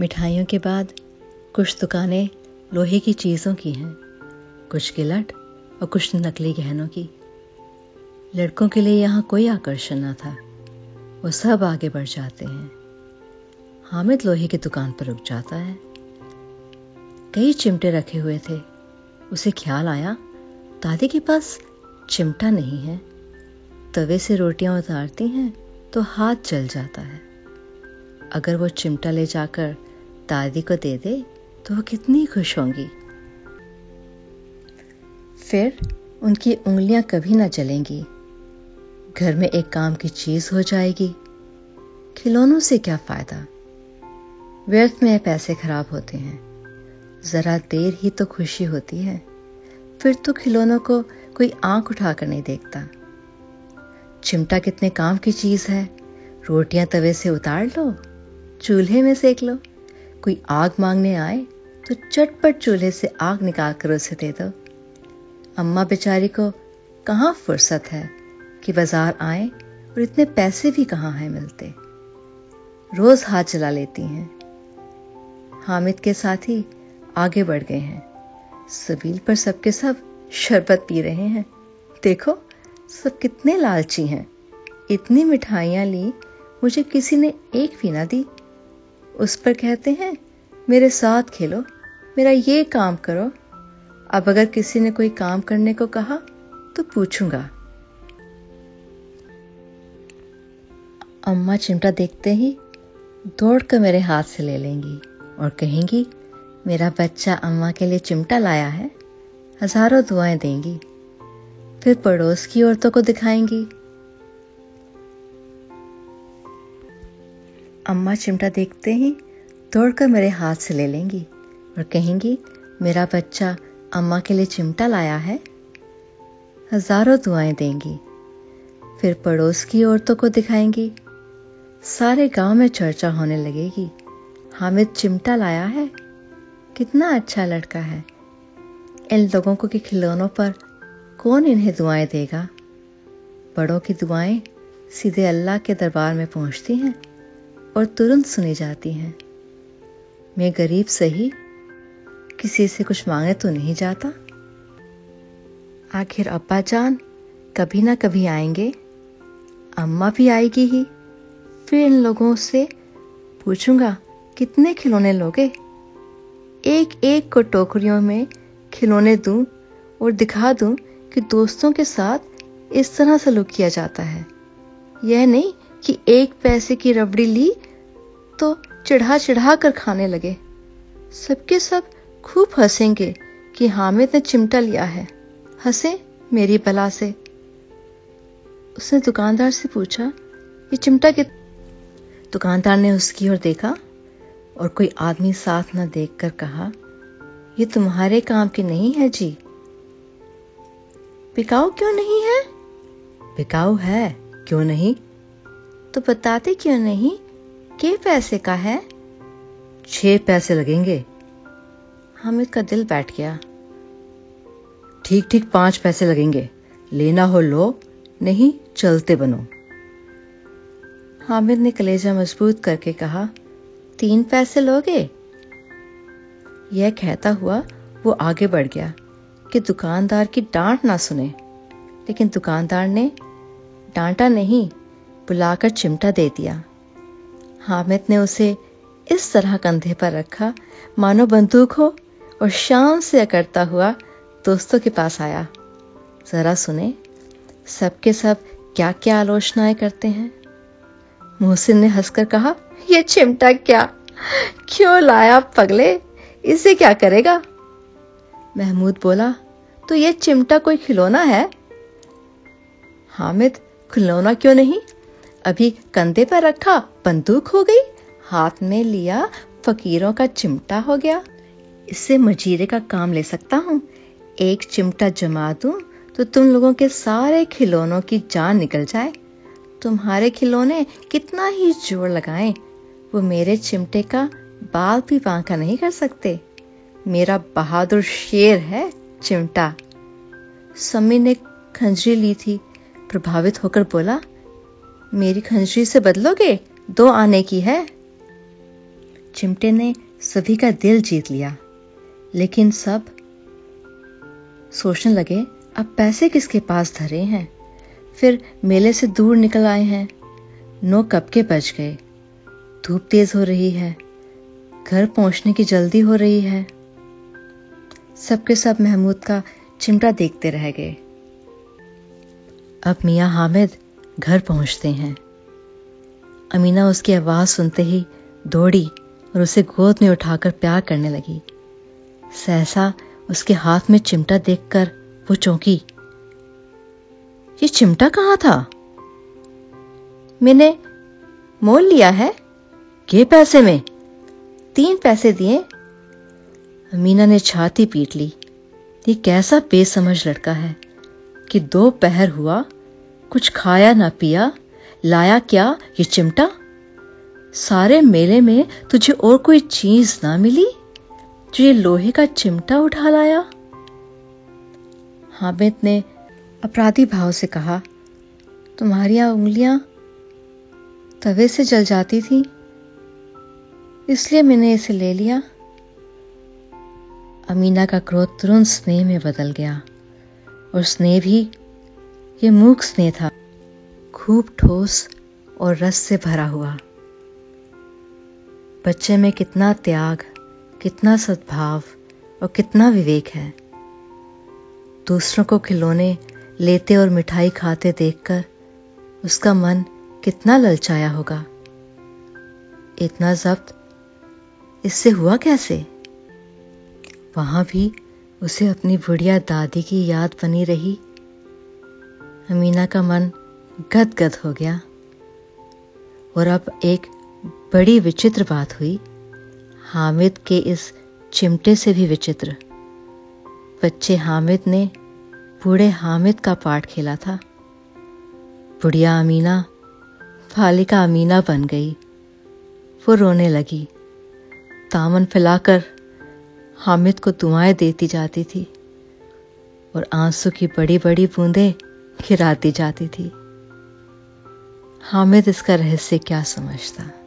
मिठाइयों के बाद कुछ दुकानें लोहे की चीज़ों की हैं, कुछ गिलट और कुछ नकली गहनों की। लड़कों के लिए यहाँ कोई आकर्षण न था। वो सब आगे बढ़ जाते हैं। हामिद लोहे की दुकान पर रुक जाता है। कई चिमटे रखे हुए थे। उसे ख्याल आया, दादी के पास चिमटा नहीं है। तवे से रोटियाँ उतारती हैं तो हाथ जल जाता है। अगर वो चिमटा ले जाकर दादी को दे दे तो वो कितनी खुश होंगी। फिर उनकी उंगलियाँ कभी ना जलेंगी। घर में एक काम की चीज़ हो जाएगी। खिलौनों से क्या फ़ायदा? व्यर्थ में पैसे खराब होते हैं। जरा देर ही तो खुशी होती है। फिर तो खिलौनों को कोई आँख उठाकर नहीं देखता। चिमटा कितने काम की चीज़ है। रोटियाँ तवे से उतार लो, चूल्हे में सेक लो। कोई आग मांगने आए तो चटपट चूल्हे से आग निकाल कर उसे दे दो। अम्मा बेचारी को कहाँ फुर्सत है कि बाज़ार आए और इतने पैसे भी कहाँ हैं मिलते? रोज हाथ चला लेती हैं। हामिद के साथ ही आगे बढ़ गए हैं। सबील पर सबके सब शरबत पी रहे हैं। देखो, सब कितने लालची हैं। इतनी मिठाइयाँ ली, मुझे किसी ने एक भी ना दी। उस पर कहते हैं, मेरे साथ खेलो, मेरा ये काम करो। अब अगर किसी ने कोई काम करने को कहा तो पूछूँगा। अम्मा चिमटा देखते ही दौड़कर मेरे हाथ से ले लेंगी और कहेंगी, मेरा बच्चा अम्मा के लिए चिमटा लाया है, हज़ारों दुआएँ देंगी। फिर पड़ोस की औरतों को दिखाएँगी। अम्मा चिमटा देखते ही दौड़कर मेरे हाथ से ले लेंगी और कहेंगी, मेरा बच्चा अम्मा के लिए चिमटा लाया है। हज़ारों दुआएँ देंगी। फिर पड़ोस की औरतों को दिखाएँगी। सारे गाँव में चर्चा होने लगेगी। हामिद चिमटा लाया है। कितना अच्छा लड़का है। इन लोगों को के खिलौनों पर कौन इन्हें दुआएँ देगा? बड़ों की दुआएँ सीधे अल्लाह के दरबार में पहुँचती हैं। और तुरंत सुनी जाती हैं। मैं गरीब सही किसी से कुछ मांगे तो नहीं जाता। आखिर अब्बा जान कभी ना कभी आएँगे, अम्मा भी आएगी ही। फिर इन लोगों से पूछूँगा, कितने खिलौने लोगे? एक एक को टोकरियों में खिलौने दूँ और दिखा दूँ कि दोस्तों के साथ इस तरह सलूक किया जाता है। यह नहीं कि एक पैसे की रबड़ी ली तो चिढ़ा चिढ़ा कर खाने लगे। सबके सब खूब हंसेंगे कि हामिद ने चिमटा लिया है। हंसे मेरी बला से। उसने दुकानदार से पूछा, ये चिमटा कि दुकानदार ने उसकी ओर देखा और कोई आदमी साथ न देखकर कहा, ये तुम्हारे काम की नहीं है जी। बिकाऊ क्यों नहीं है? बिकाऊ है? क्यों नहीं? तो बताते क्यों नहीं? के पैसे का है? छह पैसे लगेंगे। हामिद का दिल बैठ गया। ठीक ठीक पाँच पैसे लगेंगे। लेना हो लो नहीं चलते बनो। हामिद ने कलेजा मज़बूत करके कहा तीन पैसे लोगे? यह कहता हुआ वो आगे बढ़ गया कि दुकानदार की डांट ना सुने। लेकिन दुकानदार ने डांटा नहीं बुलाकर चिमटा दे दिया। हामिद ने उसे इस तरह कंधे पर रखा, मानो बंदूक हो, और शान से अकड़ता हुआ दोस्तों के पास आया। जरा सुने सबके सब क्या क्या आलोचनाएँ करते हैं? मोहसिन ने हंसकर कहा यह चिमटा क्या? क्यों लाया पगले? इसे क्या करेगा? महमूद बोला तो यह चिमटा कोई खिलौना है? हामिद, खिलौना क्यों नहीं? अभी कंधे पर रखा, बंदूक हो गई। हाथ में लिया, फकीरों का चिमटा हो गया। इससे मजीरे का काम ले सकता हूँ। एक चिमटा जमा दूँ तो तुम लोगों के सारे खिलौनों की जान निकल जाए। तुम्हारे खिलौने कितना ही ज़ोर लगाएँ। वो मेरे चिमटे का बाल भी बांका नहीं कर सकते। मेरा बहादुर शेर है चिमटा। समी ने खंजरी ली थी, प्रभावित होकर बोला मेरी खंजरी से बदलोगे? दो आने की है। चिमटे ने सभी का दिल जीत लिया, लेकिन सब सोचने लगे, अब पैसे किसके पास धरे हैं? फिर मेले से दूर निकल आए हैं। नो कब के बज गए। धूप तेज हो रही है। घर पहुँचने की जल्दी हो रही है। सबके सब महमूद का चिमटा देखते रह गए। अब मियाँ हामिद घर पहुँचते हैं। अमीना उसकी आवाज़ सुनते ही दौड़ी और उसे गोद में उठाकर प्यार करने लगी। सहसा उसके हाथ में चिमटा देखकर वो चौंकी, ये चिमटा कहाँ था? मैंने मोल लिया है के पैसे में? तीन पैसे दिए? अमीना ने छाती पीट ली। ये कैसा बेसमझ लड़का है कि दो पहर हुआ कुछ खाया ना पिया, लाया क्या ये चिमटा? सारे मेले में तुझे और कोई चीज़ ना मिली जो ये लोहे का चिमटा उठा लाया? हामिद ने अपराधी भाव से कहा, तुम्हारी उंगलियाँ तवे से जल जाती थी, इसलिए मैंने इसे ले लिया। अमीना का क्रोध तुरंत स्नेह में बदल गया और स्नेह भी ये मूक स्नेह था। खूब ठोस और रस से भरा हुआ। बच्चे में कितना त्याग, कितना सद्भाव और कितना विवेक है। दूसरों को खिलौने लेते और मिठाई खाते देखकर उसका मन कितना ललचाया होगा। इतना जब्त इससे हुआ कैसे? वहाँ भी उसे अपनी बुढ़िया दादी की याद बनी रही। अमीना का मन गदगद हो गया और अब एक बड़ी विचित्र बात हुई। हामिद के इस चिमटे से भी विचित्र। बच्चे हामिद ने बूढ़े हामिद का पाठ खेला था। बुढ़िया अमीना, फालिका अमीना बन गई। वो रोने लगी। दामन फैलाकर हामिद को दुआएँ देती जाती थी और आँसू की बड़ी बड़ी बूंदें खिराती जाती थी। हामिद इसका रहस्य क्या समझता?